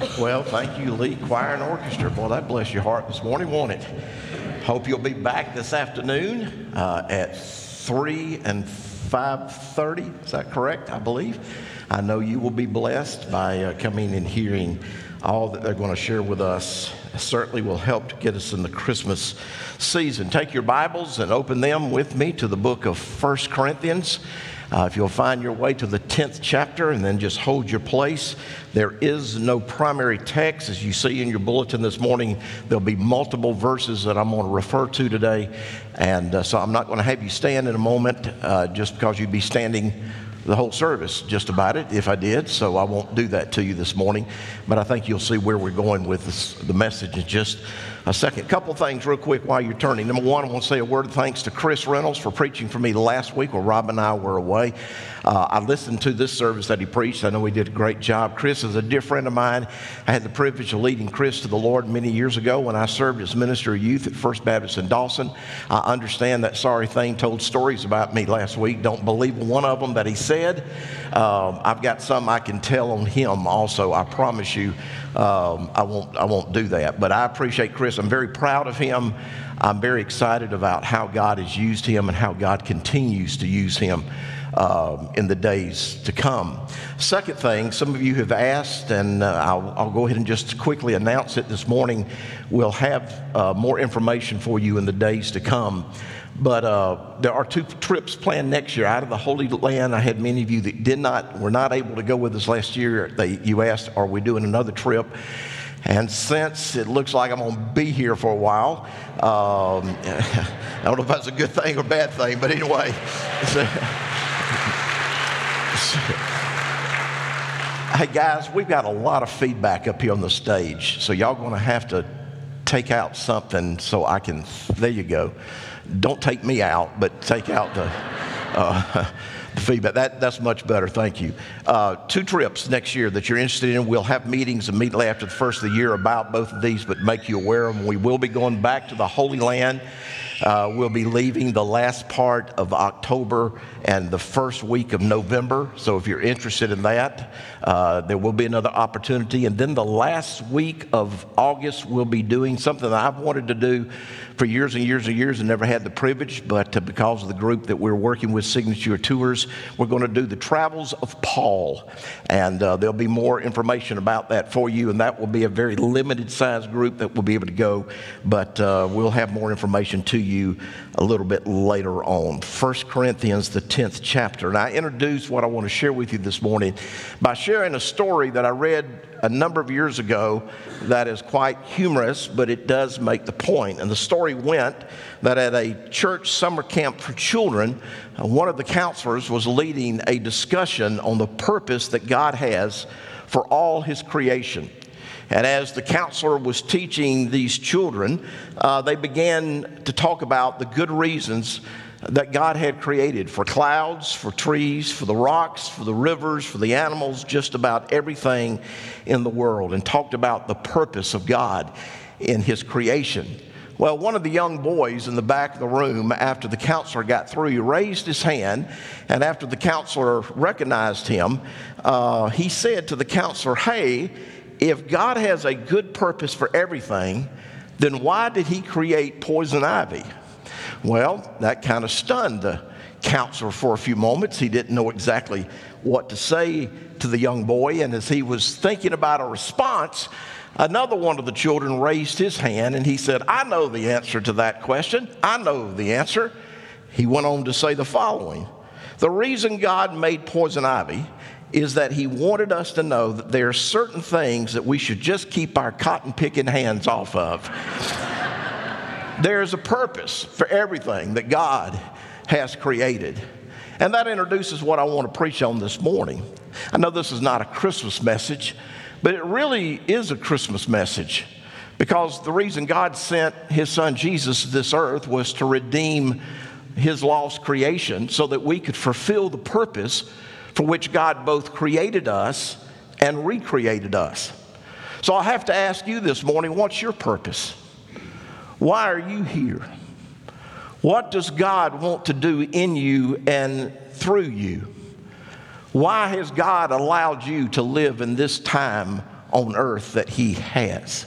Well, thank you, Lee Choir and Orchestra. Boy, that bless your heart this morning, won't it? Hope you'll be back this afternoon uh, at 3 and 5.30. Is that correct, I believe? I know you will be blessed by uh, coming and hearing all that they're going to share with us. Certainly will help to get us in the Christmas season. Take your Bibles and open them with me to the book of First Corinthians. Uh, if you'll find your way to the 10th chapter and then just hold your place, there is no primary text. As you see in your bulletin this morning, there'll be multiple verses that I'm going to refer to today. And uh, so I'm not going to have you stand in a moment uh, just because you'd be standing the whole service just about it if I did. So I won't do that to you this morning. But I think you'll see where we're going with this, the message in just a second. Couple things, real quick, while you're turning. Number one, I want to say a word of thanks to Chris Reynolds for preaching for me last week while Rob and I were away. Uh, I listened to this service that he preached. I know he did a great job. Chris is a dear friend of mine. I had the privilege of leading Chris to the Lord many years ago when I served as minister of youth at First Baptist in Dawson. I understand that sorry thing told stories about me last week. Don't believe one of them that he said. Um, I've got some I can tell on him also. I promise you, um, I won't. I won't do that. But I appreciate Chris. I'm very proud of him. I'm very excited about how God has used him and how God continues to use him. Um, in the days to come. Second thing, some of you have asked, and uh, I'll, I'll, go ahead and just quickly announce it this morning. We'll have uh, more information for you in the days to come. But uh, there are two trips planned next year out of the Holy Land. I had many of you that did not, were not able to go with us last year. They, you asked, are we doing another trip? And since it looks like I'm going to be here for a while, um, I don't know if that's a good thing or bad thing, but anyway. hey guys, we've got a lot of feedback up here on the stage, so y'all going to have to take out something so I can. There you go don't take me out, but take out the, uh, the feedback. That, that's much better. Thank you. Uh, two trips next year that you're interested in. We'll have meetings immediately after the first of the year about both of these, but make you aware of them. We will be going back to the Holy Land. Uh, we'll be leaving the last part of October and the first week of November. So if you're interested in that, uh, there will be another opportunity. And then the last week of August, we'll be doing something that I've wanted to do for years and years and years and never had the privilege, but uh, because of the group that we're working with, Signature Tours, we're going to do the Travels of Paul. And uh, there'll be more information about that for you, and that will be a very limited size group that will be able to go, but uh, we'll have more information to you a little bit later on. 1 Corinthians, the 10th chapter. And I introduce what I want to share with you this morning by sharing a story that I read a number of years ago that is quite humorous, but it does make the point. And the story went that at a church summer camp for children, one of the counselors was leading a discussion on the purpose that God has for all his creation. And as the counselor was teaching these children, uh, they began to talk about the good reasons that God had created for clouds, for trees, for the rocks, for the rivers, for the animals, just about everything in the world, and talked about the purpose of God in His creation. Well, one of the young boys in the back of the room, after the counselor got through, raised his hand, and after the counselor recognized him, uh, he said to the counselor, Hey, if God has a good purpose for everything, then why did he create poison ivy? Well, that kind of stunned the counselor for a few moments. He didn't know exactly what to say to the young boy, and as he was thinking about a response, another one of the children raised his hand and he said, I know the answer to that question. I know the answer. He went on to say the following The reason God made poison ivy is that he wanted us to know that there are certain things that we should just keep our cotton picking hands off of. There's a purpose for everything that God has created. And that introduces what I want to preach on this morning. I know this is not a Christmas message, but it really is a Christmas message because the reason God sent his son Jesus to this earth was to redeem his lost creation so that we could fulfill the purpose for which God both created us and recreated us. So I have to ask you this morning what's your purpose? Why are you here? What does God want to do in you and through you? Why has God allowed you to live in this time on earth that He has?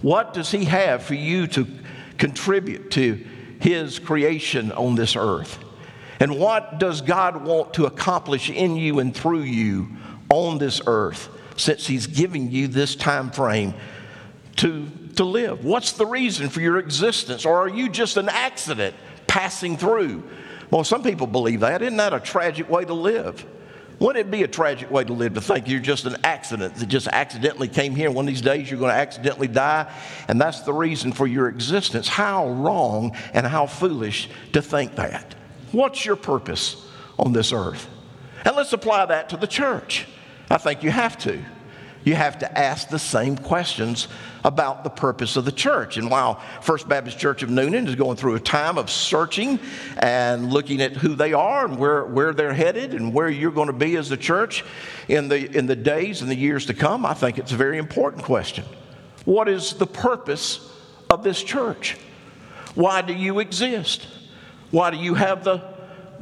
What does He have for you to contribute to His creation on this earth? And what does God want to accomplish in you and through you on this earth since He's giving you this time frame to, to live? What's the reason for your existence? Or are you just an accident passing through? Well, some people believe that. Isn't that a tragic way to live? Wouldn't it be a tragic way to live to think you're just an accident that just accidentally came here? One of these days you're going to accidentally die, and that's the reason for your existence. How wrong and how foolish to think that. What's your purpose on this earth? And let's apply that to the church. I think you have to you have to ask the same questions about the purpose of the church. And while First Baptist Church of Newnan is going through a time of searching and looking at who they are and where, where they're headed and where you're going to be as a church in the, in the days and the years to come, I think it's a very important question. What is the purpose of this church? Why do you exist? Why do you have the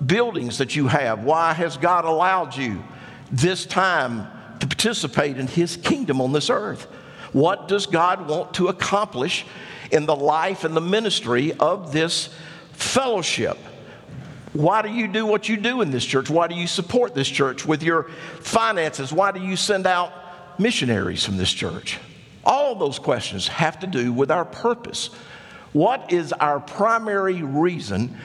buildings that you have? Why has God allowed you this time? to participate in His kingdom on this earth. What does God want to accomplish in the life and the ministry of this fellowship? Why do you do what you do in this church? Why do you support this church with your finances? Why do you send out missionaries from this church? All those questions have to do with our purpose. What is our primary reason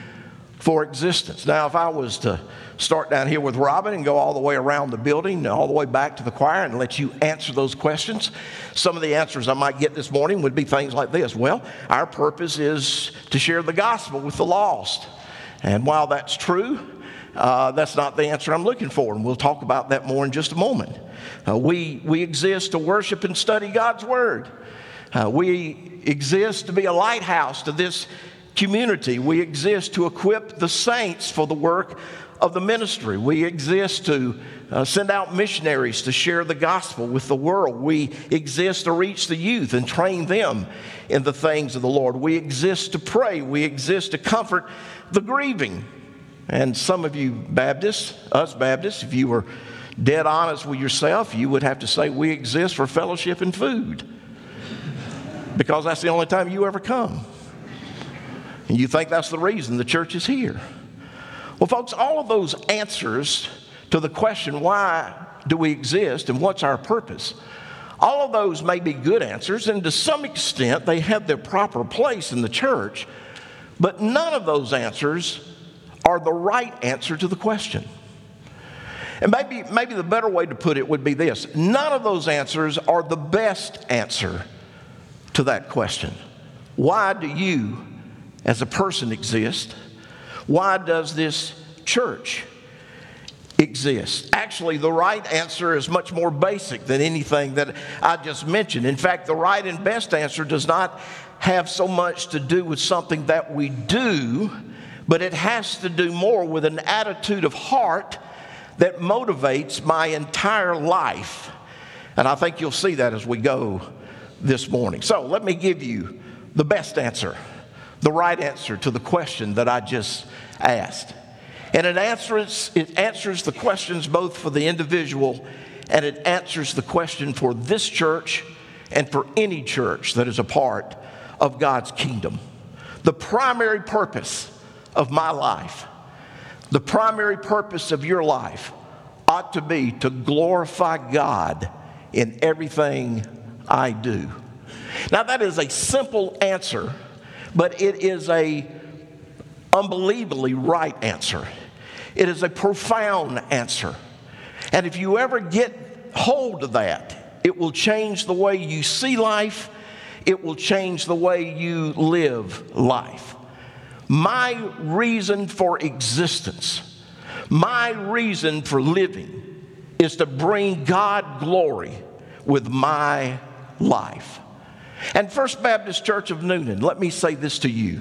for existence? Now, if I was to start down here with Robin and go all the way around the building, all the way back to the choir, and let you answer those questions. Some of the answers I might get this morning would be things like this Well, our purpose is to share the gospel with the lost. And while that's true, uh, that's not the answer I'm looking for, and we'll talk about that more in just a moment. Uh, we, we exist to worship and study God's Word. Uh, we exist to be a lighthouse to this community. We exist to equip the saints for the work of the ministry. We exist to uh, send out missionaries to share the gospel with the world. We exist to reach the youth and train them in the things of the Lord. We exist to pray. We exist to comfort the grieving. And some of you Baptists, us Baptists, if you were dead honest with yourself, you would have to say, We exist for fellowship and food. Because that's the only time you ever come. And you think that's the reason the church is here. Well, folks, all of those answers to the question, why do we exist and what's our purpose? All of those may be good answers, and to some extent, they have their proper place in the church, but none of those answers are the right answer to the question. And maybe, maybe the better way to put it would be this none of those answers are the best answer to that question. Why do you, as a person, exist? Why does this church exist? Actually, the right answer is much more basic than anything that I just mentioned. In fact, the right and best answer does not have so much to do with something that we do, but it has to do more with an attitude of heart that motivates my entire life. And I think you'll see that as we go this morning. So let me give you the best answer the right answer to the question that I just asked. And it answers, it answers the questions both for the individual and it answers the question for this church and for any church that is a part of God's kingdom. The primary purpose of my life, the primary purpose of your life ought to be to glorify God in everything I do. Now, that is a simple answer but it is a unbelievably right answer. It is a profound answer. And if you ever get hold of that, it will change the way you see life, it will change the way you live life. My reason for existence, my reason for living is to bring God glory with my life. And First Baptist Church of Newnan, let me say this to you.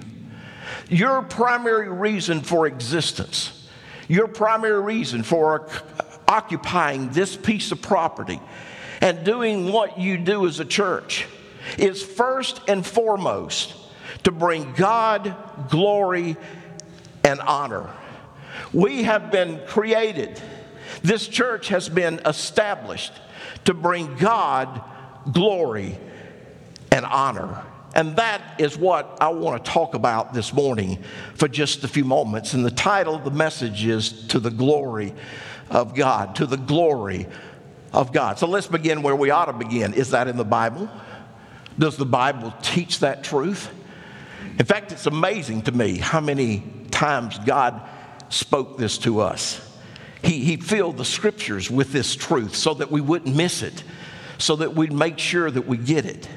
Your primary reason for existence, your primary reason for occupying this piece of property and doing what you do as a church is first and foremost to bring God glory and honor. We have been created, this church has been established to bring God glory, and honor. And that is what I want to talk about this morning for just a few moments. And the title of the message is To the Glory of God. To the Glory of God. So let's begin where we ought to begin. Is that in the Bible? Does the Bible teach that truth? In fact, it's amazing to me how many times God spoke this to us. He, he filled the scriptures with this truth so that we wouldn't miss it, so that we'd make sure that we get it.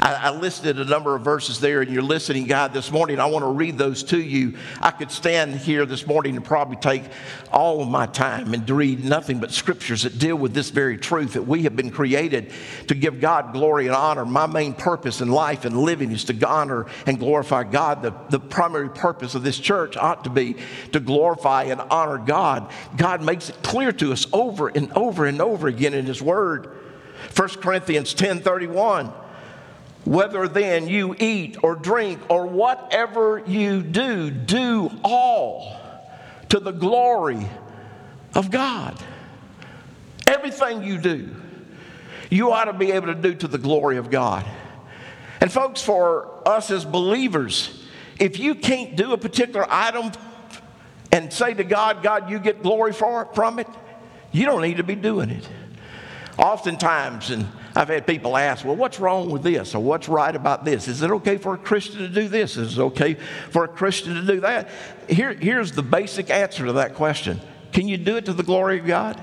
I, I, listed a number of verses there in your listening guide this morning. I want to read those to you. I could stand here this morning and probably take all of my time and read nothing but scriptures that deal with this very truth that we have been created to give God glory and honor. My main purpose in life and living is to honor and glorify God. The, the primary purpose of this church ought to be to glorify and honor God. God makes it clear to us over and over and over again in His Word. 1 Corinthians 10 31. Whether then you eat or drink or whatever you do, do all to the glory of God. Everything you do, you ought to be able to do to the glory of God. And, folks, for us as believers, if you can't do a particular item and say to God, God, you get glory it, from it, you don't need to be doing it. Oftentimes, and I've had people ask, well, what's wrong with this? Or what's right about this? Is it okay for a Christian to do this? Is it okay for a Christian to do that? Here, here's the basic answer to that question Can you do it to the glory of God?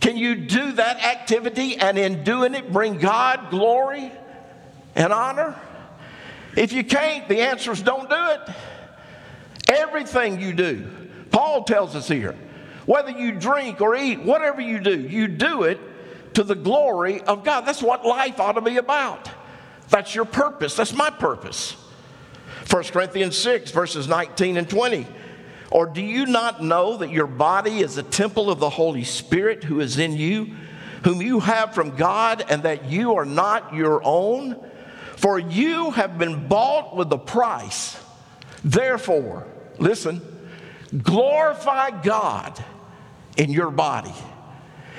Can you do that activity and in doing it bring God glory and honor? If you can't, the answer is don't do it. Everything you do, Paul tells us here, whether you drink or eat, whatever you do, you do it to the glory of God. That's what life ought to be about. That's your purpose. That's my purpose. 1 Corinthians 6, verses 19 and 20. Or do you not know that your body is a temple of the Holy Spirit who is in you, whom you have from God, and that you are not your own? For you have been bought with a price. Therefore, listen, glorify God in your body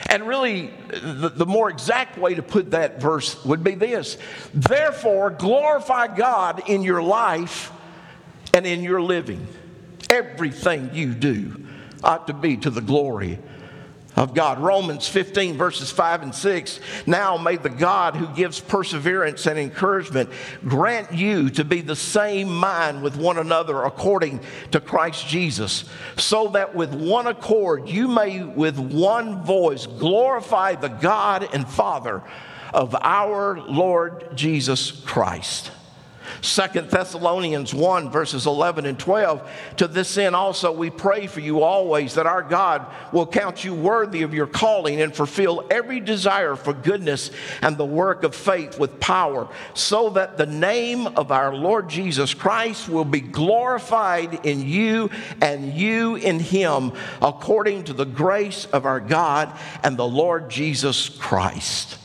and really, the, the, more exact way to put that verse would be this Therefore, glorify God in your life and in your living. Everything you do ought to be to the glory of God. Romans 15, verses 5 and 6. Now may the God who gives perseverance and encouragement grant you to be the same mind with one another according to Christ Jesus, so that with one accord you may with one voice glorify the God and Father of our Lord Jesus Christ. Second Thessalonians 1, verses 11 and 12. To this end also we pray for you always that our God will count you worthy of your calling and fulfill every desire for goodness and the work of faith with power, so that the name of our Lord Jesus Christ will be glorified in you and you in him, according to the grace of our God and the Lord Jesus Christ.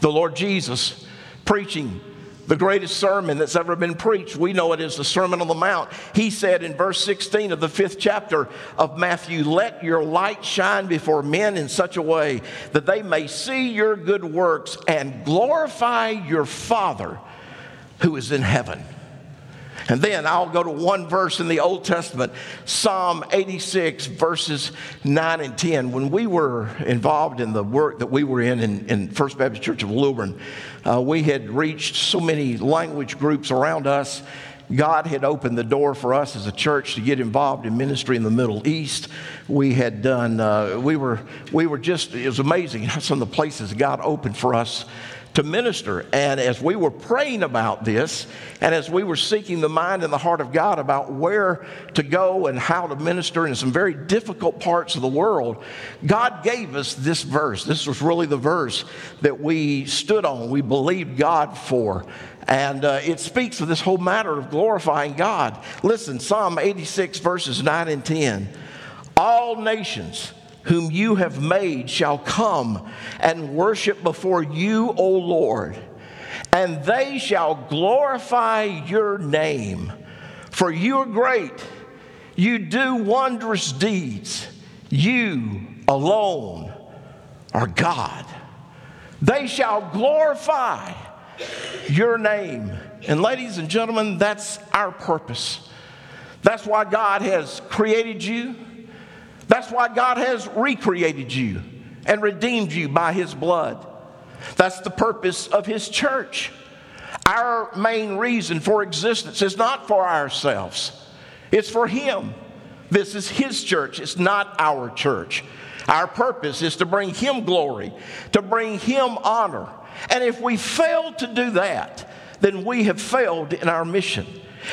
The Lord Jesus preaching the greatest sermon that's ever been preached. We know it is the Sermon on the Mount. He said in verse 16 of the fifth chapter of Matthew, Let your light shine before men in such a way that they may see your good works and glorify your Father who is in heaven. And then I'll go to one verse in the Old Testament, Psalm 86, verses 9 and 10. When we were involved in the work that we were in in, in First Baptist Church of Lilburn, uh, we had reached so many language groups around us. God had opened the door for us as a church to get involved in ministry in the Middle East. We had done, uh, we, were, we were just, it was amazing some of the places God opened for us to minister. And as we were praying about this, and as we were seeking the mind and the heart of God about where to go and how to minister in some very difficult parts of the world, God gave us this verse. This was really the verse that we stood on, we believed God for. And uh, it speaks of this whole matter of glorifying God. Listen, Psalm 86, verses 9 and 10. All nations whom you have made shall come and worship before you, O Lord, and they shall glorify your name. For you are great, you do wondrous deeds. You alone are God. They shall glorify your name. And, ladies and gentlemen, that's our purpose. That's why God has created you. That's why God has recreated you and redeemed you by His blood. That's the purpose of His church. Our main reason for existence is not for ourselves, it's for Him. This is His church, it's not our church. Our purpose is to bring Him glory, to bring Him honor. And if we fail to do that, then we have failed in our mission.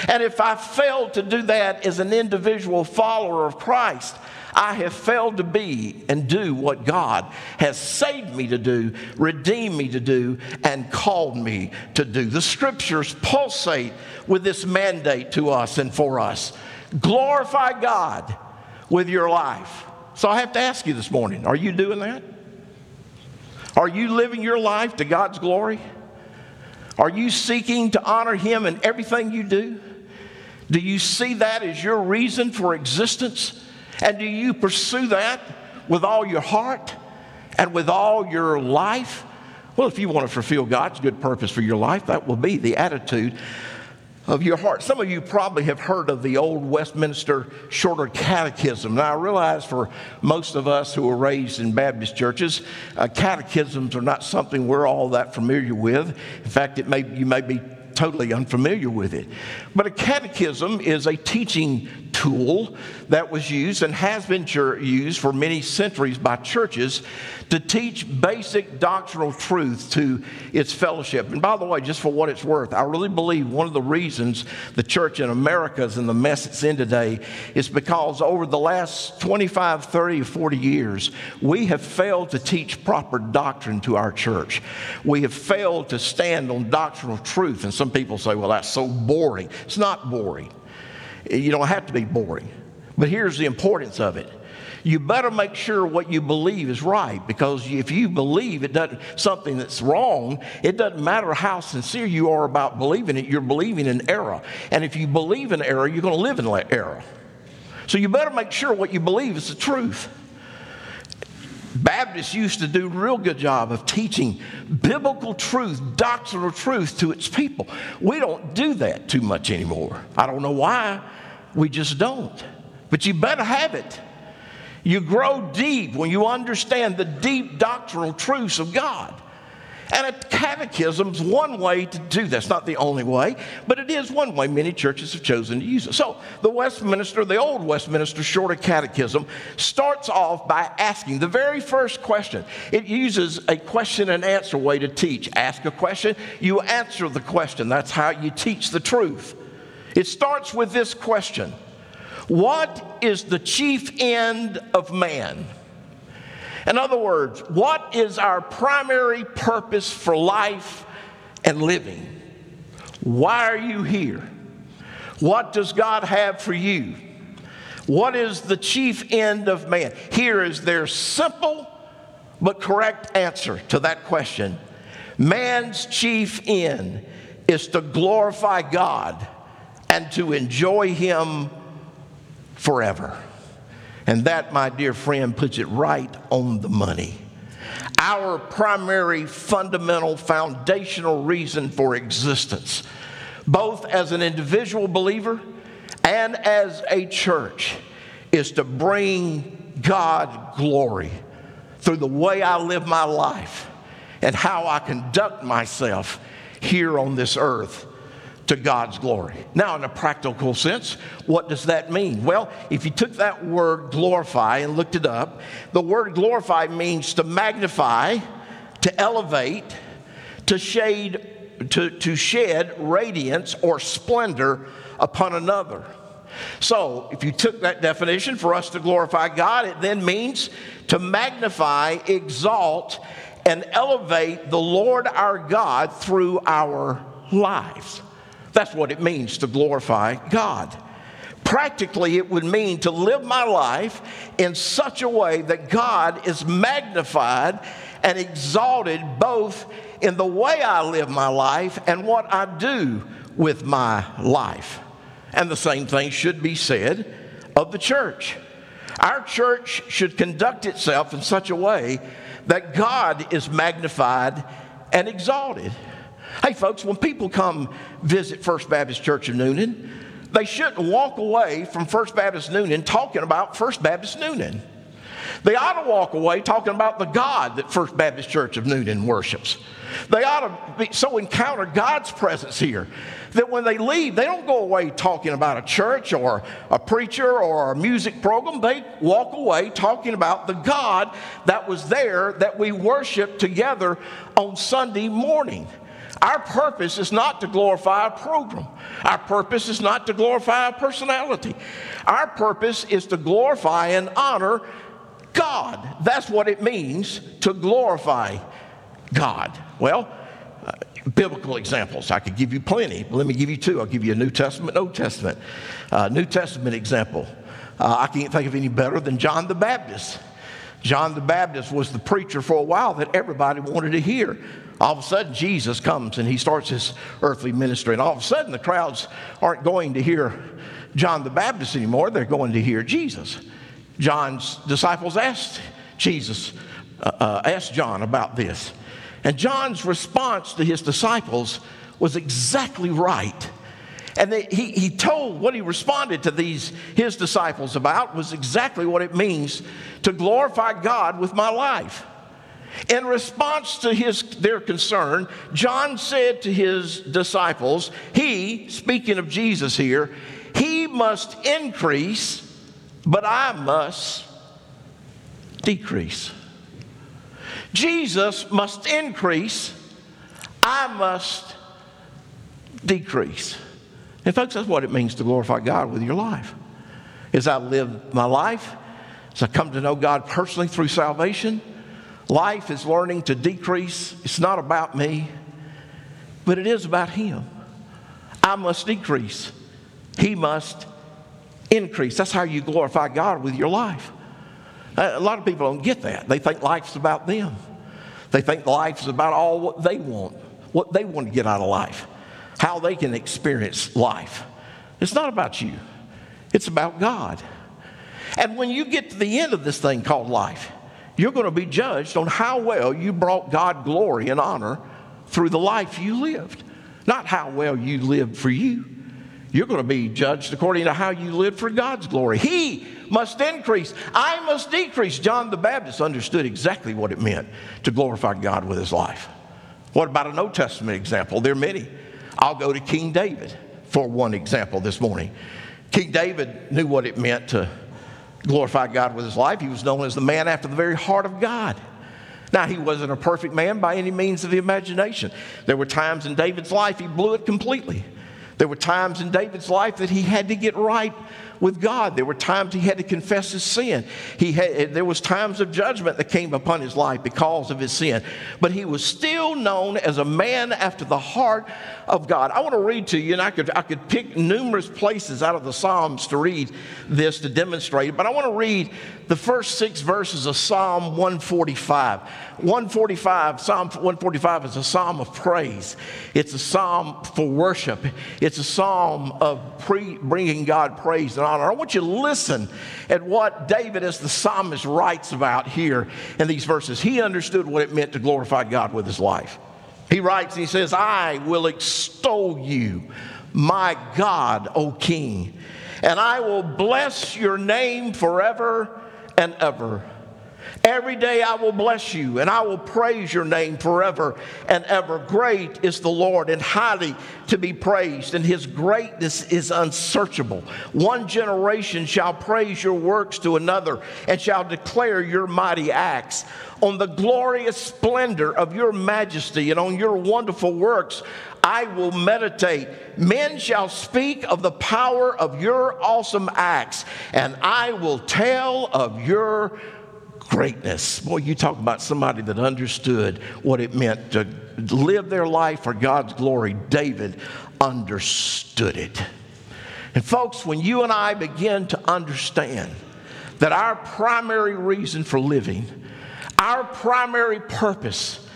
And if I fail to do that as an individual follower of Christ, I have failed to be and do what God has saved me to do, redeemed me to do, and called me to do. The scriptures pulsate with this mandate to us and for us. Glorify God with your life. So I have to ask you this morning are you doing that? Are you living your life to God's glory? Are you seeking to honor Him in everything you do? Do you see that as your reason for existence? And do you pursue that with all your heart and with all your life? Well, if you want to fulfill God's good purpose for your life, that will be the attitude of your heart. Some of you probably have heard of the old Westminster Shorter Catechism. Now, I realize for most of us who were raised in Baptist churches, uh, catechisms are not something we're all that familiar with. In fact, it may, you may be totally unfamiliar with it. But a catechism is a teaching tool that was used and has been used for many centuries by churches to teach basic doctrinal truth to its fellowship. And by the way, just for what it's worth, I really believe one of the reasons the church in America is in the mess it's in today is because over the last 25, 30, 40 years, we have failed to teach proper doctrine to our church. We have failed to stand on doctrinal truth. And some people say, well, that's so boring. It's not boring. You don't have to be boring. But here's the importance of it you better make sure what you believe is right because if you believe it doesn't something that's wrong it doesn't matter how sincere you are about believing it you're believing in error and if you believe in error you're going to live in error so you better make sure what you believe is the truth Baptists used to do a real good job of teaching biblical truth, doctrinal truth to its people. We don't do that too much anymore. I don't know why. We just don't. But you better have it. You grow deep when you understand the deep doctrinal truths of God. And a catechism's one way to do that. Not the only way, but it is one way many churches have chosen to use it. So the Westminster, the old Westminster Shorter Catechism, starts off by asking the very first question. It uses a question and answer way to teach. Ask a question, you answer the question. That's how you teach the truth. It starts with this question What is the chief end of man? In other words, what is our primary purpose for life and living? Why are you here? What does God have for you? What is the chief end of man? Here is their simple but correct answer to that question. Man's chief end is to glorify God and to enjoy Him forever. And that, my dear friend, puts it right on the money. Our primary, fundamental, foundational reason for existence, both as an individual believer and as a church, is to bring God glory through the way I live my life and how I conduct myself here on this earth to God's glory. Now, in a practical sense, what does that mean? Well, if you took that word glorify and looked it up, the word glorify means to magnify, to elevate, to shade, to, to shed radiance or splendor upon another. So, if you took that definition for us to glorify God, it then means to magnify, exalt, and elevate the Lord our God through our lives. That's what it means to glorify God. Practically, it would mean to live my life in such a way that God is magnified and exalted both in the way I live my life and what I do with my life. And the same thing should be said of the church. Our church should conduct itself in such a way that God is magnified and exalted. Hey, folks, when people come visit First Baptist Church of Newnan, they shouldn't walk away from First Baptist Newnan talking about First Baptist Newnan. They ought to walk away talking about the God that First Baptist Church of Newnan worships. They ought to be, so encounter God's presence here that when they leave, they don't go away talking about a church or a preacher or a music program. They walk away talking about the God that was there that we worship together on Sunday morning. Our purpose is not to glorify a program. Our purpose is not to glorify a personality. Our purpose is to glorify and honor God. That's what it means to glorify God. Well, uh, biblical examples. I could give you plenty, let me give you two. I'll give you a New Testament, Old Testament. Uh, New Testament example. Uh, I can't think of any better than John the Baptist. John the Baptist was the preacher for a while that everybody wanted to hear. All of a sudden, Jesus comes and he starts his earthly ministry. And all of a sudden, the crowds aren't going to hear John the Baptist anymore, they're going to hear Jesus. John's disciples asked Jesus, uh, uh, asked John about this. And John's response to his disciples was exactly right. And they, he, he told what he responded to these his disciples about was exactly what it means to glorify God with my life. In response to his, their concern, John said to his disciples, He, speaking of Jesus here, he must increase, but I must decrease. Jesus must increase, I must decrease. And, folks, that's what it means to glorify God with your life. As I live my life, as I come to know God personally through salvation, life is learning to decrease. It's not about me, but it is about Him. I must decrease, He must increase. That's how you glorify God with your life. A lot of people don't get that. They think life's about them. They think life's about all what they want, what they want to get out of life, how they can experience life. It's not about you, it's about God. And when you get to the end of this thing called life, you're going to be judged on how well you brought God glory and honor through the life you lived, not how well you lived for you. You're going to be judged according to how you lived for God's glory. He must increase, I must decrease. John the Baptist understood exactly what it meant to glorify God with his life. What about an Old Testament example? There are many. I'll go to King David for one example this morning. King David knew what it meant to glorify God with his life. He was known as the man after the very heart of God. Now, he wasn't a perfect man by any means of the imagination. There were times in David's life he blew it completely. There were times in David's life that he had to get right with God. There were times he had to confess his sin. He had, eh, there was times of judgment that came upon his life because of his sin. But he was still known as a man after the heart of God. I want to read to you, and I could, I could pick numerous places out of the Psalms to read this to demonstrate it, but I want to read the first six verses of Psalm 145. 145, Psalm 145 is a psalm of praise. It's a psalm for worship. It's a psalm of pre- bringing God praise and honor. I want you to listen at what David, as the psalmist, writes about here in these verses. He understood what it meant to glorify God with his life. He writes, he says, I will extol you, my God, O King, and I will bless your name forever and ever. Every day I will bless you and I will praise your name forever and ever. Great is the Lord and highly to be praised, and his greatness is unsearchable. One generation shall praise your works to another and shall declare your mighty acts. On the glorious splendor of your majesty and on your wonderful works, I will meditate. Men shall speak of the power of your awesome acts, and I will tell of your greatness. Boy, you talk about somebody that understood what it meant to live their life for God's glory. David understood it. And, folks, when you and I begin to understand that our primary reason for living, our primary purpose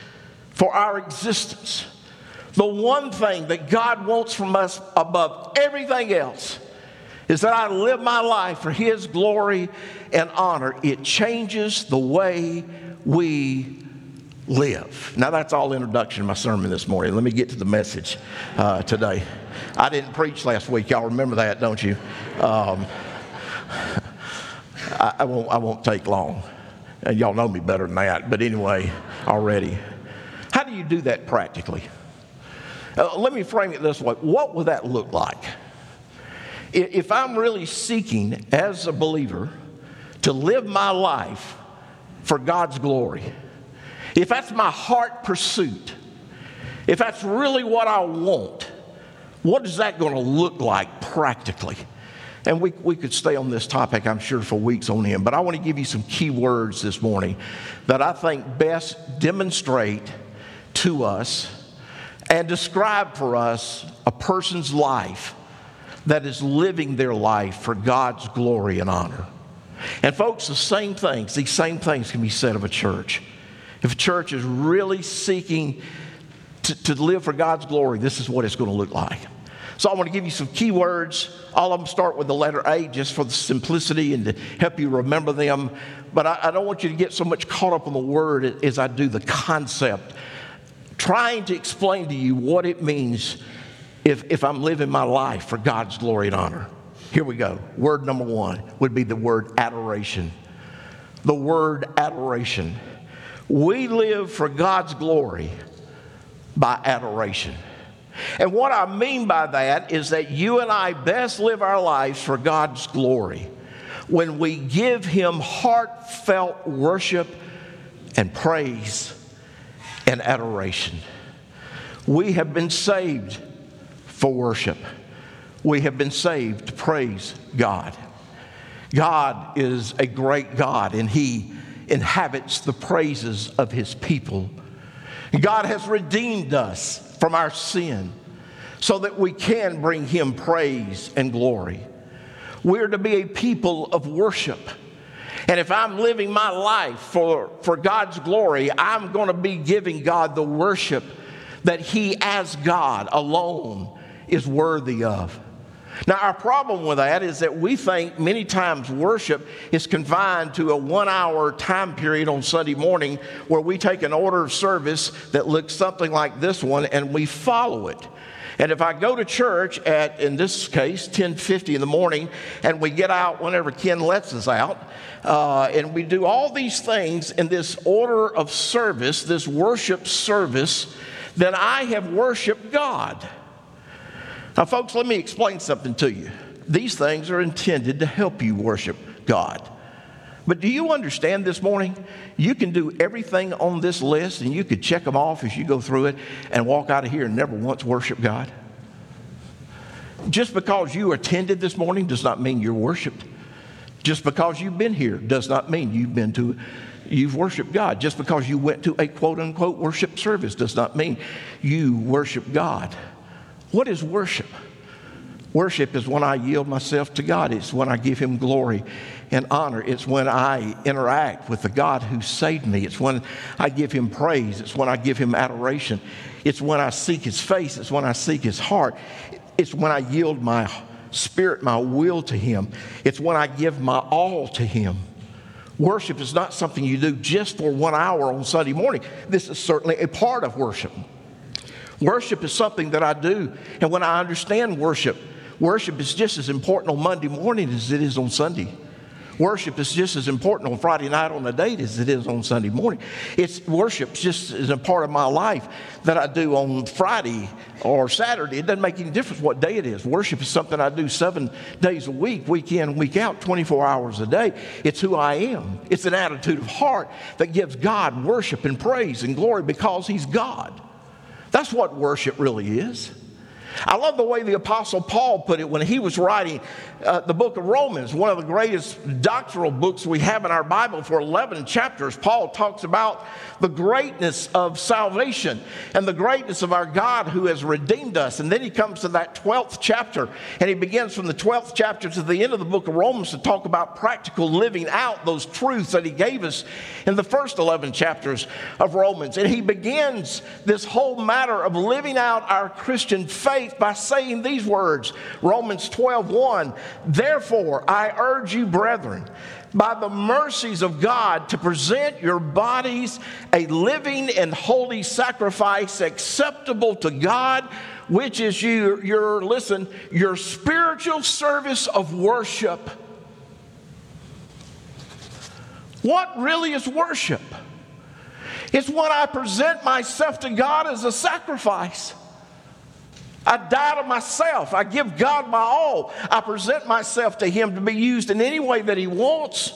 for our existence, the one thing that God wants from us above everything else is that I live my life for His glory and honor. It changes the way we live. Now, that's all introduction to my sermon this morning. Let me get to the message uh, today. I didn't preach last week. Y'all remember that, don't you? Um, I, I, won't, I won't take long. And y'all know me better than that. But anyway, already. How do you do that practically? Uh, let me frame it this way What would that look like? If I'm really seeking as a believer to live my life for God's glory, if that's my heart pursuit, if that's really what I want, what is that going to look like practically? And we, we could stay on this topic, I'm sure, for weeks on end, but I want to give you some key words this morning that I think best demonstrate to us and describe for us a person's life that is living their life for God's glory and honor. And, folks, the same things, these same things can be said of a church. If a church is really seeking to, to live for God's glory, this is what it's going to look like. So I want to give you some key words. All of them start with the letter A just for the simplicity and to help you remember them. But I, I don't want you to get so much caught up on the word as I do the concept, trying to explain to you what it means if, if I'm living my life for God's glory and honor. Here we go. Word number one would be the word adoration. The word adoration. We live for God's glory by adoration. And what I mean by that is that you and I best live our lives for God's glory when we give Him heartfelt worship and praise and adoration. We have been saved for worship, we have been saved to praise God. God is a great God, and He inhabits the praises of His people. God has redeemed us from our sin so that we can bring him praise and glory. We're to be a people of worship. And if I'm living my life for, for God's glory, I'm going to be giving God the worship that He, as God alone, is worthy of. Now, our problem with that is that we think many times worship is confined to a one hour time period on Sunday morning where we take an order of service that looks something like this one and we follow it. And if I go to church at, in this case, 10:50 in the morning, and we get out whenever Ken lets us out, uh, and we do all these things in this order of service, this worship service, then I have worshiped God. Now, folks, let me explain something to you. These things are intended to help you worship God. But do you understand this morning? You can do everything on this list and you could check them off as you go through it and walk out of here and never once worship God. Just because you attended this morning does not mean you're worshiped. Just because you've been here does not mean you've been to you've worshiped God. Just because you went to a quote unquote worship service does not mean you worship God. What is worship? Worship is when I yield myself to God. It's when I give Him glory and honor. It's when I interact with the God who saved me. It's when I give Him praise. It's when I give Him adoration. It's when I seek His face. It's when I seek His heart. It's when I yield my spirit, my will to Him. It's when I give my all to Him. Worship is not something you do just for one hour on Sunday morning. This is certainly a part of worship. Worship is something that I do. And when I understand worship, worship is just as important on Monday morning as it is on Sunday. Worship is just as important on Friday night on a date as it is on Sunday morning. It's worship just as a part of my life that I do on Friday or Saturday. It doesn't make any difference what day it is. Worship is something I do seven days a week, week in, week out, 24 hours a day. It's who I am. It's an attitude of heart that gives God worship and praise and glory because He's God. That's what worship really is. I love the way the Apostle Paul put it when he was writing uh, the book of Romans, one of the greatest doctrinal books we have in our Bible for 11 chapters. Paul talks about the greatness of salvation and the greatness of our God who has redeemed us. And then he comes to that 12th chapter and he begins from the 12th chapter to the end of the book of Romans to talk about practical living out those truths that he gave us in the first 11 chapters of Romans. And he begins this whole matter of living out our Christian faith faith by saying these words Romans 12 1. Therefore, I urge you, brethren, by the mercies of God, to present your bodies a living and holy sacrifice acceptable to God, which is your, your listen, your spiritual service of worship. What really is worship? It's when I present myself to God as a sacrifice. I die to myself. I give God my all. I present myself to Him to be used in any way that He wants.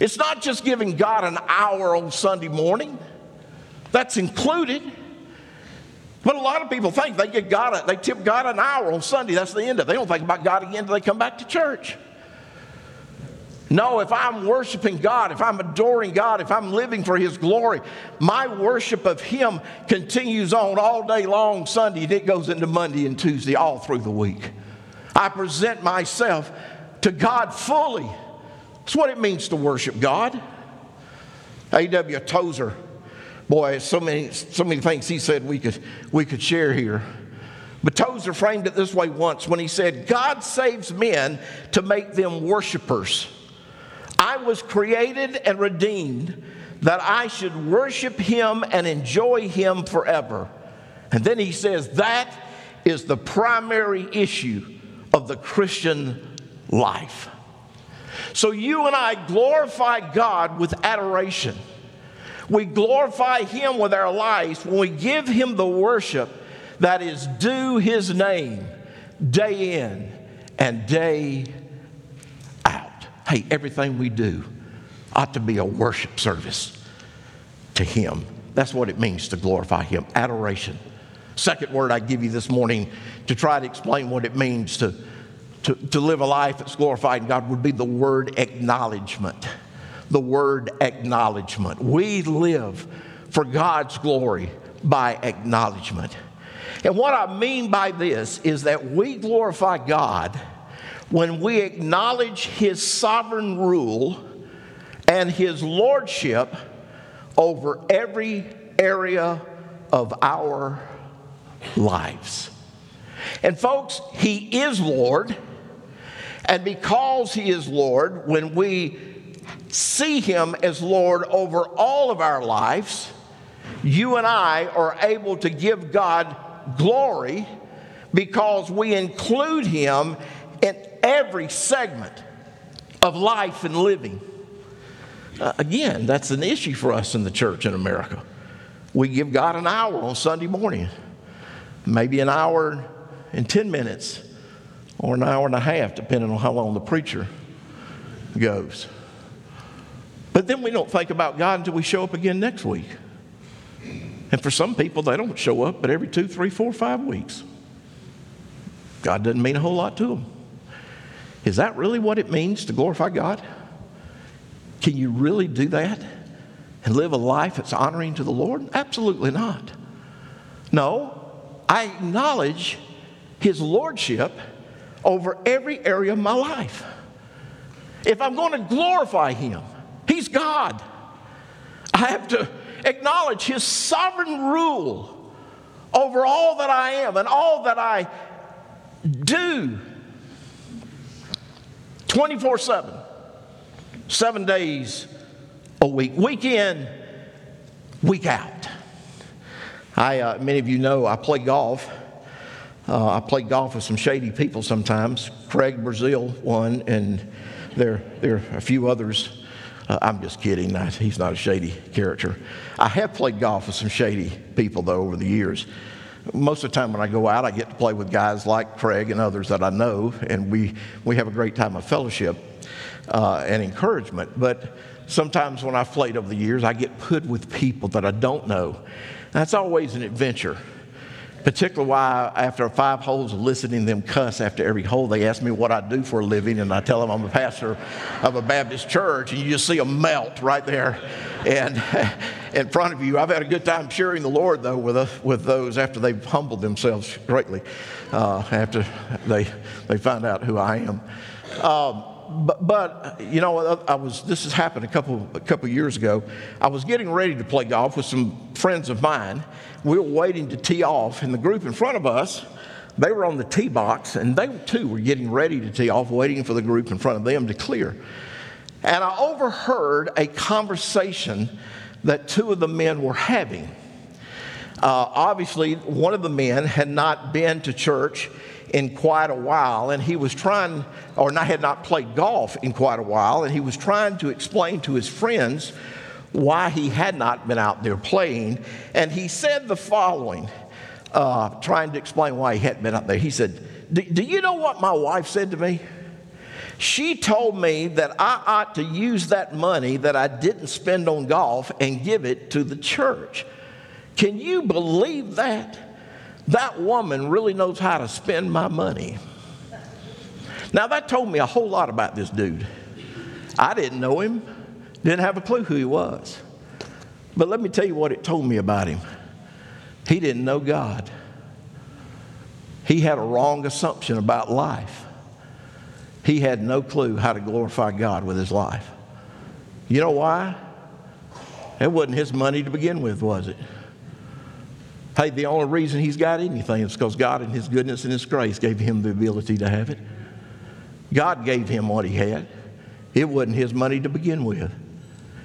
It's not just giving God an hour on Sunday morning, that's included. But a lot of people think they get God, they tip God an hour on Sunday. That's the end of it. They don't think about God again until they come back to church. No, if I'm worshiping God, if I'm adoring God, if I'm living for His glory, my worship of Him continues on all day long Sunday, and it goes into Monday and Tuesday, all through the week. I present myself to God fully. That's what it means to worship God. A.W. Tozer, boy, so many, so many things he said we could, we could share here. But Tozer framed it this way once when he said, God saves men to make them worshipers. I was created and redeemed that I should worship him and enjoy him forever. And then he says that is the primary issue of the Christian life. So you and I glorify God with adoration. We glorify him with our lives when we give him the worship that is due his name day in and day Hey, everything we do ought to be a worship service to Him. That's what it means to glorify Him adoration. Second word I give you this morning to try to explain what it means to, to, to live a life that's glorifying God would be the word acknowledgement. The word acknowledgement. We live for God's glory by acknowledgement. And what I mean by this is that we glorify God when we acknowledge his sovereign rule and his lordship over every area of our lives. And, folks, he is Lord. And because he is Lord, when we see him as Lord over all of our lives, you and I are able to give God glory because we include him in every segment of life and living. Uh, again, that's an issue for us in the church in America. We give God an hour on Sunday morning, maybe an hour and 10 minutes, or an hour and a half, depending on how long the preacher goes. But then we don't think about God until we show up again next week. And for some people, they don't show up but every two, three, four, five weeks. God doesn't mean a whole lot to them. Is that really what it means to glorify God? Can you really do that and live a life that's honoring to the Lord? Absolutely not. No, I acknowledge His Lordship over every area of my life. If I'm going to glorify Him, He's God. I have to acknowledge His sovereign rule over all that I am and all that I do 24 7, seven days a week, week in, week out. I, uh, many of you know I play golf. Uh, I play golf with some shady people sometimes. Craig Brazil one, and there, there are a few others. Uh, I'm just kidding. He's not a shady character. I have played golf with some shady people, though, over the years most of the time when I go out, I get to play with guys like Craig and others that I know, and we, we have a great time of fellowship uh, and encouragement. But sometimes when I've played over the years, I get put with people that I don't know. That's always an adventure particularly why after five holes of listening them cuss after every hole, they ask me what I do for a living, and I tell them I'm a pastor of a Baptist church, and you just see them melt right there and in front of you. I've had a good time sharing the Lord, though, with, with those after they've humbled themselves greatly, uh, after they, they find out who I am. Um, but, but you know, I was. This has happened a couple a couple years ago. I was getting ready to play golf with some friends of mine. We were waiting to tee off, and the group in front of us, they were on the tee box, and they too were getting ready to tee off, waiting for the group in front of them to clear. And I overheard a conversation that two of the men were having. Uh, obviously, one of the men had not been to church in quite a while, and he was trying, or not, had not played golf in quite a while, and he was trying to explain to his friends why he had not been out there playing. And he said the following, uh, trying to explain why he hadn't been out there. He said, Do you know what my wife said to me? She told me that I ought to use that money that I didn't spend on golf and give it to the church. Can you believe that? That woman really knows how to spend my money. Now, that told me a whole lot about this dude. I didn't know him, didn't have a clue who he was. But let me tell you what it told me about him. He didn't know God, he had a wrong assumption about life. He had no clue how to glorify God with his life. You know why? It wasn't his money to begin with, was it? Hey, the only reason he's got anything is because God, in his goodness and his grace, gave him the ability to have it. God gave him what he had. It wasn't his money to begin with.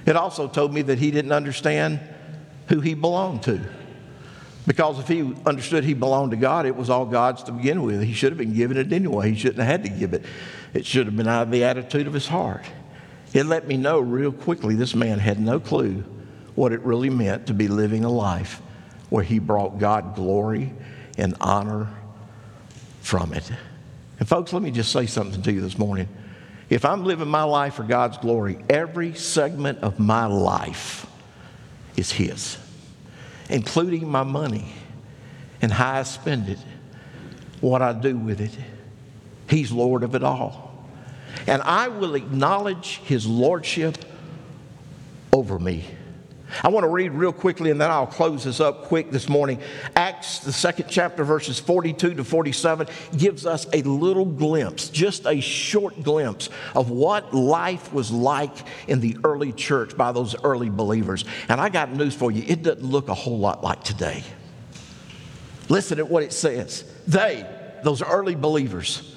It also told me that he didn't understand who he belonged to. Because if he understood he belonged to God, it was all God's to begin with. He should have been given it anyway. He shouldn't have had to give it. It should have been out of the attitude of his heart. It let me know real quickly this man had no clue what it really meant to be living a life where he brought God glory and honor from it. And, folks, let me just say something to you this morning. If I'm living my life for God's glory, every segment of my life is His, including my money and how I spend it, what I do with it. He's Lord of it all. And I will acknowledge His Lordship over me. I want to read real quickly and then I'll close this up quick this morning. Acts, the second chapter, verses 42 to 47, gives us a little glimpse, just a short glimpse of what life was like in the early church by those early believers. And I got news for you it doesn't look a whole lot like today. Listen at what it says. They, those early believers,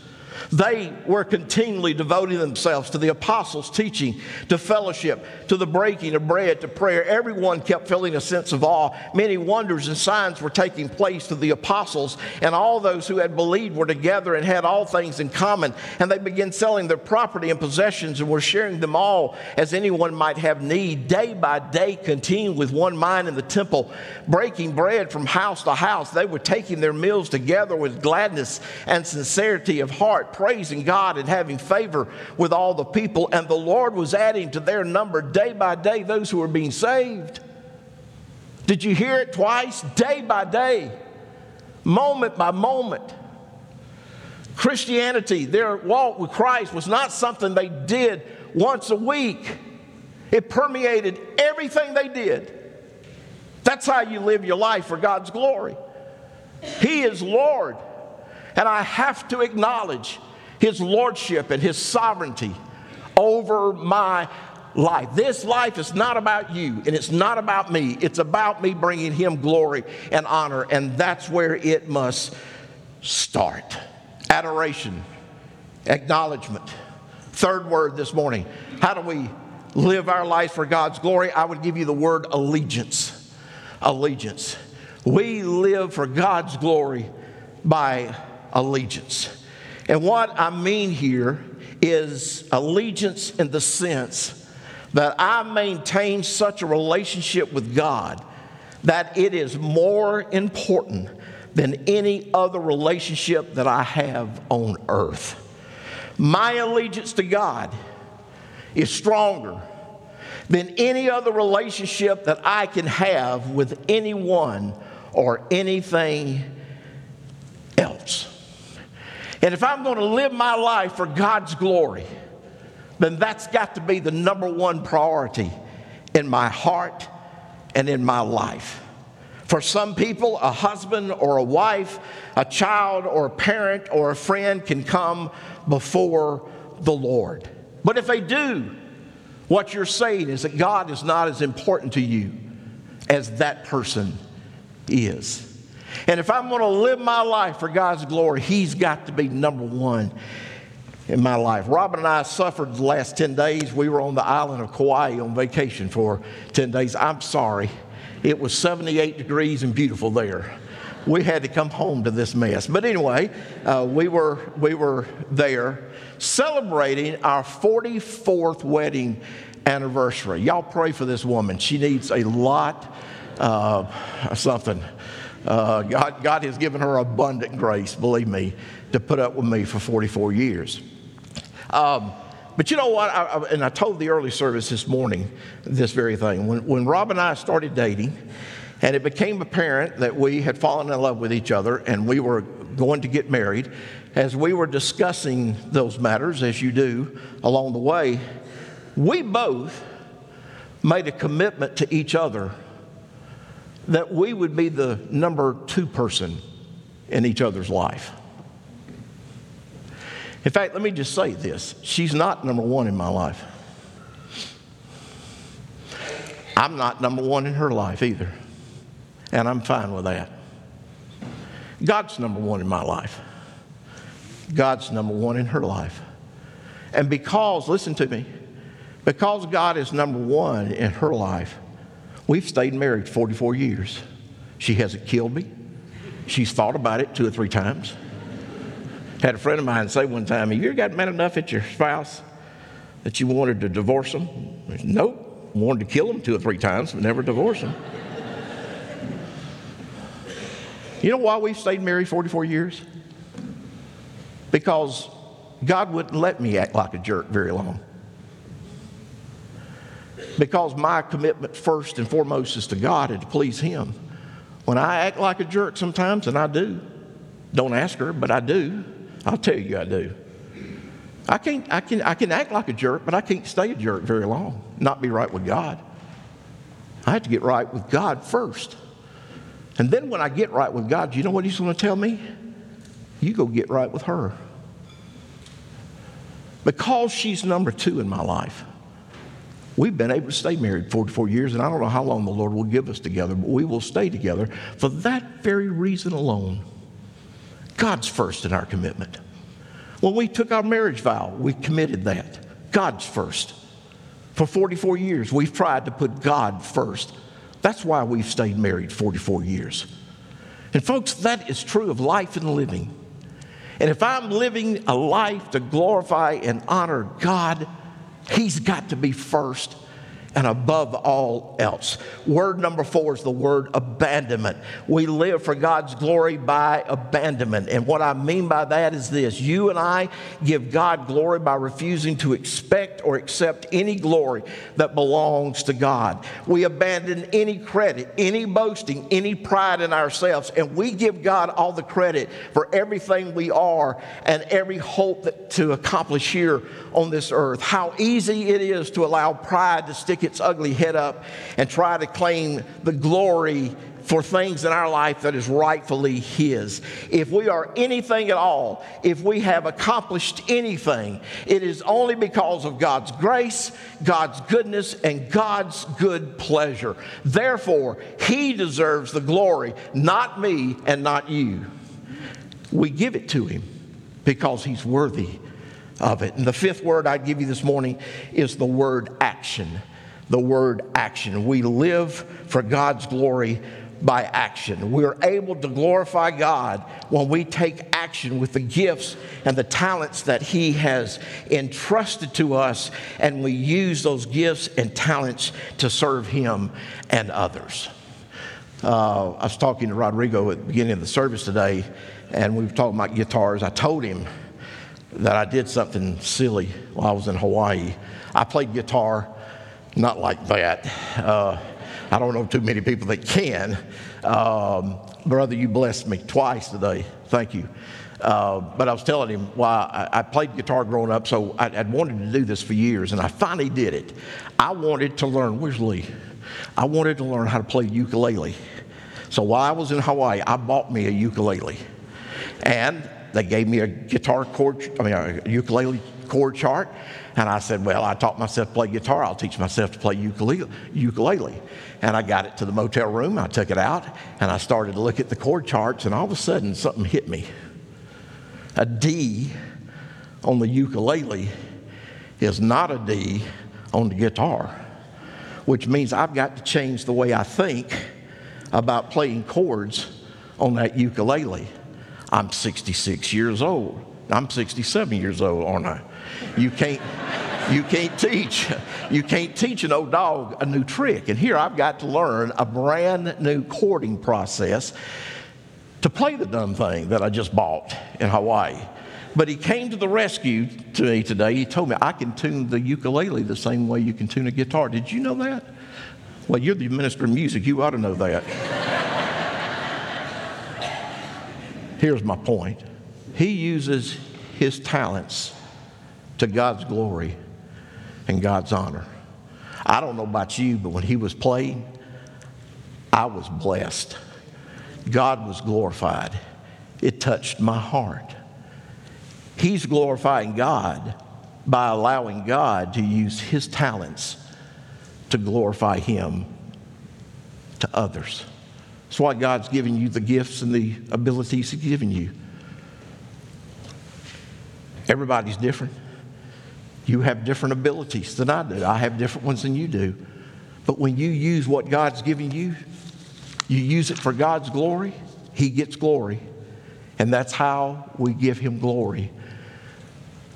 they were continually devoting themselves to the apostles' teaching, to fellowship, to the breaking of bread, to prayer. Everyone kept feeling a sense of awe. Many wonders and signs were taking place to the apostles, and all those who had believed were together and had all things in common. And they began selling their property and possessions and were sharing them all as anyone might have need. Day by day, continuing with one mind in the temple, breaking bread from house to house. They were taking their meals together with gladness and sincerity of heart praising God and having favor with all the people. And the Lord was adding to their number day by day those who were being saved. Did you hear it twice? Day by day, moment by moment. Christianity, their walk with Christ, was not something they did once a week, it permeated everything they did. That's how you live your life for God's glory. He is Lord. And I have to acknowledge his lordship and his sovereignty over my life. This life is not about you and it's not about me. It's about me bringing him glory and honor, and that's where it must start. Adoration, acknowledgement. Third word this morning. How do we live our life for God's glory? I would give you the word allegiance. Allegiance. We live for God's glory by allegiance. And what I mean here is allegiance in the sense that I maintain such a relationship with God that it is more important than any other relationship that I have on earth. My allegiance to God is stronger than any other relationship that I can have with anyone or anything else. And if I'm going to live my life for God's glory, then that's got to be the number one priority in my heart and in my life. For some people, a husband or a wife, a child or a parent or a friend can come before the Lord. But if they do, what you're saying is that God is not as important to you as that person is. And if I'm going to live my life for God's glory, He's got to be number one in my life. Robin and I suffered the last 10 days. We were on the island of Kauai on vacation for 10 days. I'm sorry. It was 78 degrees and beautiful there. We had to come home to this mess. But anyway, uh, we, were, we were there celebrating our 44th wedding anniversary. Y'all pray for this woman. She needs a lot of something. Uh, God, God has given her abundant grace, believe me, to put up with me for 44 years. Um, but you know what? I, I, and I told the early service this morning this very thing. When, when Rob and I started dating, and it became apparent that we had fallen in love with each other and we were going to get married, as we were discussing those matters, as you do along the way, we both made a commitment to each other that we would be the number two person in each other's life. In fact, let me just say this she's not number one in my life. I'm not number one in her life either. And I'm fine with that. God's number one in my life. God's number one in her life. And because, listen to me, because God is number one in her life, we've stayed married 44 years. She hasn't killed me. She's thought about it two or three times. Had a friend of mine say one time, Have you ever got mad enough at your spouse that you wanted to divorce them? Said, nope. Wanted to kill them two or three times, but never divorce them. you know why we've stayed married 44 years? Because God wouldn't let me act like a jerk very long. Because my commitment first and foremost is to God and to please Him. When I act like a jerk sometimes, and I do, don't ask her, but I do, I'll tell you I do. I, can't, I, can, I can act like a jerk, but I can't stay a jerk very long, not be right with God. I have to get right with God first. And then when I get right with God, you know what He's going to tell me? You go get right with her. Because she's number two in my life, we've been able to stay married 44 years, and I don't know how long the Lord will give us together, but we will stay together for that very reason alone. God's first in our commitment. When we took our marriage vow, we committed that. God's first. For 44 years, we've tried to put God first. That's why we've stayed married 44 years. And, folks, that is true of life and living. And if I'm living a life to glorify and honor God, He's got to be first and above all else. Word number four is the word abandonment. We live for God's glory by abandonment. And what I mean by that is this you and I give God glory by refusing to expect or accept any glory that belongs to God. We abandon any credit, any boasting, any pride in ourselves, and we give God all the credit for everything we are and every hope that, to accomplish here on this earth. How easy it is to allow pride to stick its ugly head up and try to claim the glory for things in our life that is rightfully His. If we are anything at all, if we have accomplished anything, it is only because of God's grace, God's goodness, and God's good pleasure. Therefore, He deserves the glory, not me and not you. We give it to Him because He's worthy of it. And the fifth word I'd give you this morning is the word action the word action. We live for God's glory by action. We're able to glorify God when we take action with the gifts and the talents that He has entrusted to us, and we use those gifts and talents to serve Him and others. Uh, I was talking to Rodrigo at the beginning of the service today, and we were talking about guitars. I told him that I did something silly while I was in Hawaii. I played guitar not like that. Uh, I don't know too many people that can. Um, brother, you blessed me twice today. Thank you. Uh, but I was telling him why I, I played guitar growing up, so I, would wanted to do this for years, and I finally did it. I wanted to learn, where's Lee? I wanted to learn how to play ukulele. So while I was in Hawaii, I bought me a ukulele. And they gave me a guitar chord, I mean, a ukulele chord chart, And I said, Well, I taught myself to play guitar. I'll teach myself to play ukulele. And I got it to the motel room. I took it out and I started to look at the chord charts. And all of a sudden, something hit me. A D on the ukulele is not a D on the guitar, which means I've got to change the way I think about playing chords on that ukulele. I'm 66 years old. I'm 67 years old, aren't I? You can't, you can't teach, you can't teach an old dog a new trick. And here I've got to learn a brand new chording process to play the dumb thing that I just bought in Hawaii. But he came to the rescue to me today. He told me I can tune the ukulele the same way you can tune a guitar. Did you know that? Well, you're the minister of music. You ought to know that. Here's my point He uses his talents to God's glory and God's honor. I don't know about you, but when he was playing, I was blessed. God was glorified. It touched my heart. He's glorifying God by allowing God to use his talents to glorify him to others. That's why God's given you the gifts and the abilities He's given you. Everybody's different. You have different abilities than I do. I have different ones than you do. But when you use what God's given you, you use it for God's glory, He gets glory. And that's how we give Him glory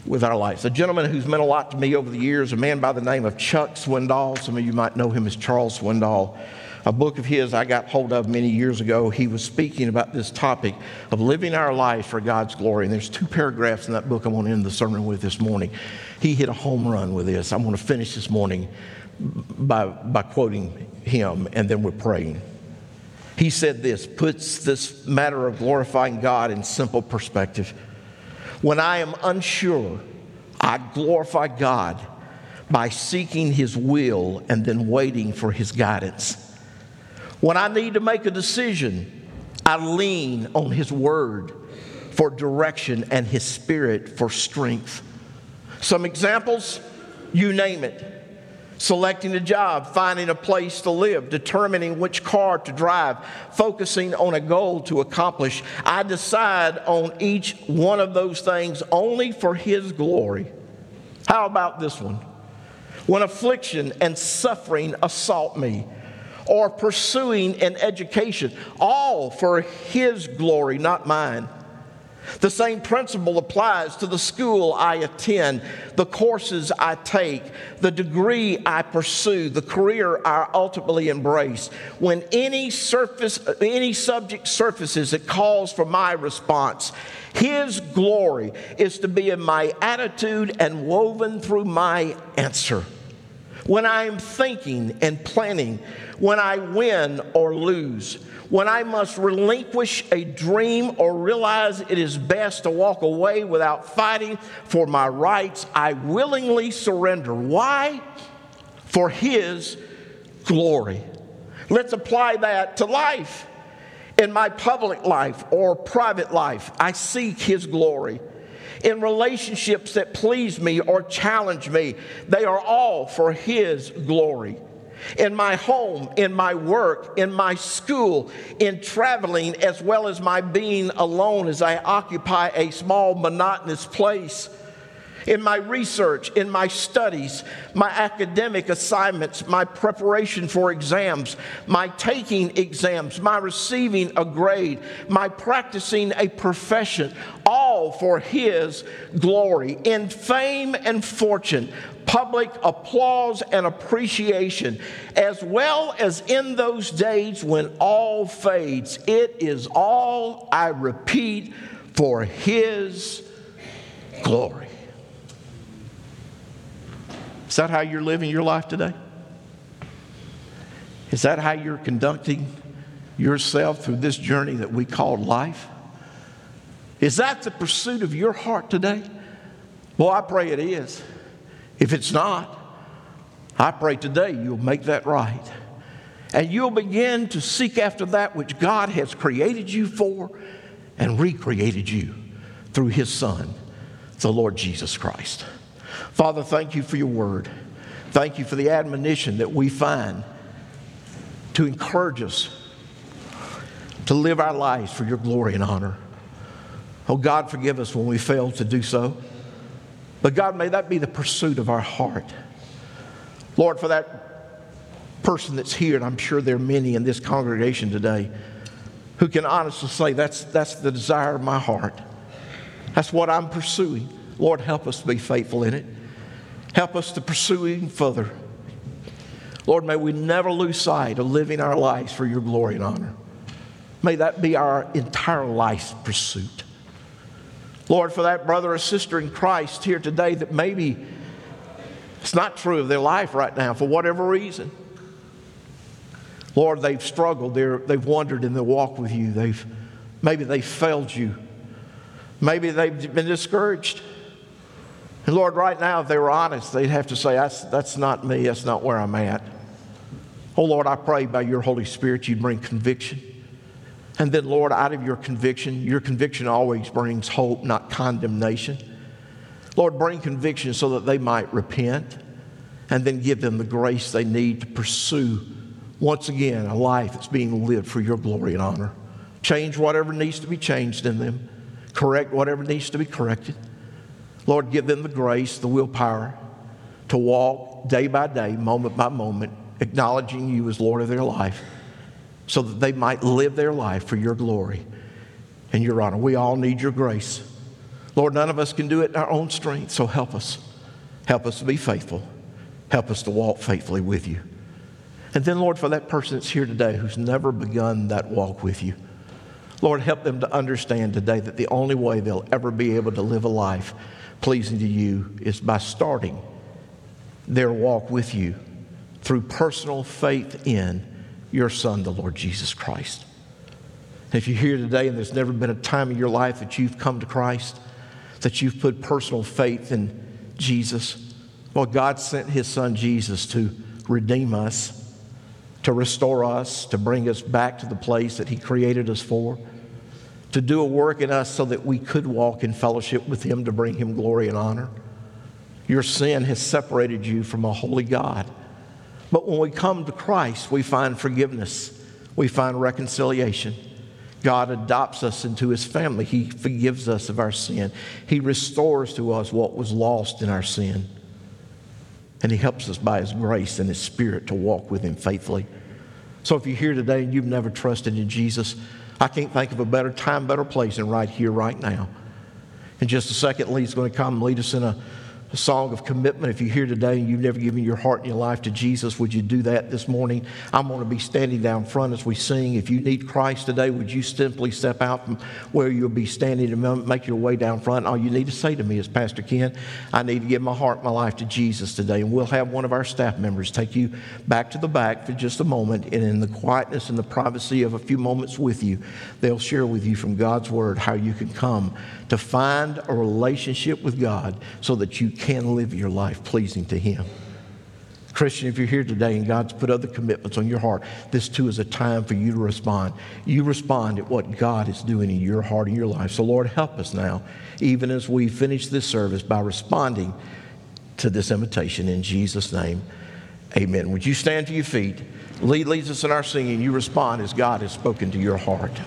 with our lives. A gentleman who's meant a lot to me over the years, a man by the name of Chuck Swindoll. Some of you might know him as Charles Swindoll. A book of his I got hold of many years ago. He was speaking about this topic of living our life for God's glory. And there's two paragraphs in that book I want to end the sermon with this morning. He hit a home run with this. I'm going to finish this morning by, by quoting him, and then we're praying. He said this, puts this matter of glorifying God in simple perspective. When I am unsure, I glorify God by seeking His will and then waiting for His guidance. When I need to make a decision, I lean on His Word for direction and His Spirit for strength. Some examples, you name it selecting a job, finding a place to live, determining which car to drive, focusing on a goal to accomplish. I decide on each one of those things only for His glory. How about this one? When affliction and suffering assault me, or pursuing an education, all for His glory, not mine. The same principle applies to the school I attend, the courses I take, the degree I pursue, the career I ultimately embrace. When any surface, any subject surfaces, it calls for my response. His glory is to be in my attitude and woven through my answer. When I am thinking and planning, when I win or lose, when I must relinquish a dream or realize it is best to walk away without fighting for my rights, I willingly surrender. Why? For His glory. Let's apply that to life. In my public life or private life, I seek His glory. In relationships that please me or challenge me, they are all for His glory in my home, in my work, in my school, in traveling, as well as my being alone as I occupy a small, monotonous place. In my research, in my studies, my academic assignments, my preparation for exams, my taking exams, my receiving a grade, my practicing a profession, all for His glory. In fame and fortune, public applause and appreciation, as well as in those days when all fades. It is all, I repeat, for His glory. Is that how you're living your life today? Is that how you're conducting yourself through this journey that we call life? Is that the pursuit of your heart today? Well, I pray it is. If it's not, I pray today you'll make that right. And you'll begin to seek after that which God has created you for and recreated you through His Son, the Lord Jesus Christ. Father, thank you for your word. Thank you for the admonition that we find to encourage us to live our lives for your glory and honor. Oh, God, forgive us when we fail to do so. But God, may that be the pursuit of our heart. Lord, for that person that's here, and I'm sure there are many in this congregation today who can honestly say, that's, that's the desire of my heart. That's what I'm pursuing. Lord, help us to be faithful in it. Help us to pursue even further. Lord, may we never lose sight of living our lives for your glory and honor. May that be our entire life's pursuit. Lord, for that brother or sister in Christ here today that maybe it's not true of their life right now for whatever reason. Lord, they've struggled, they they've wandered in their walk with you. They've, maybe they've failed you. Maybe they've been discouraged. And Lord, right now, if they were honest, they'd have to say, that's, that's not me, that's not where I'm at. Oh Lord, I pray by your Holy Spirit you'd bring conviction. And then, Lord, out of your conviction, your conviction always brings hope, not condemnation. Lord, bring conviction so that they might repent and then give them the grace they need to pursue once again a life that's being lived for your glory and honor. Change whatever needs to be changed in them, correct whatever needs to be corrected. Lord, give them the grace, the willpower to walk day by day, moment by moment, acknowledging you as Lord of their life so that they might live their life for your glory and your honor. We all need your grace. Lord, none of us can do it in our own strength, so help us. Help us to be faithful. Help us to walk faithfully with you. And then, Lord, for that person that's here today who's never begun that walk with you, Lord, help them to understand today that the only way they'll ever be able to live a life pleasing to you is by starting their walk with you through personal faith in your Son, the Lord Jesus Christ. if you're here today and there's never been a time in your life that you've come to Christ, that you've put personal faith in Jesus, well, God sent His Son Jesus to redeem us, to restore us, to bring us back to the place that He created us for, to do a work in us so that we could walk in fellowship with Him to bring Him glory and honor. Your sin has separated you from a holy God. But when we come to Christ, we find forgiveness, we find reconciliation. God adopts us into his family. He forgives us of our sin. He restores to us what was lost in our sin. And he helps us by his grace and his spirit to walk with him faithfully. So if you're here today and you've never trusted in Jesus, I can't think of a better time, better place than right here, right now. In just a second, Lee's going to come and lead us in a a song of commitment. If you're here today and you've never given your heart and your life to Jesus, would you do that this morning? I'm going to be standing down front as we sing. If you need Christ today, would you simply step out from where you'll be standing and make your way down front? All you need to say to me is, Pastor Ken, I need to give my heart, my life to Jesus today. And we'll have one of our staff members take you back to the back for just a moment. And in the quietness and the privacy of a few moments with you, they'll share with you from God's Word how you can come to find a relationship with God so that you can live your life pleasing to Him. Christian, if you're here today and God's put other commitments on your heart, this too is a time for you to respond. You respond at what God is doing in your heart and your life. So, Lord, help us now, even as we finish this service, by responding to this invitation in Jesus' name. Amen. Would you stand to your feet? Lee leads us in our singing. You respond as God has spoken to your heart.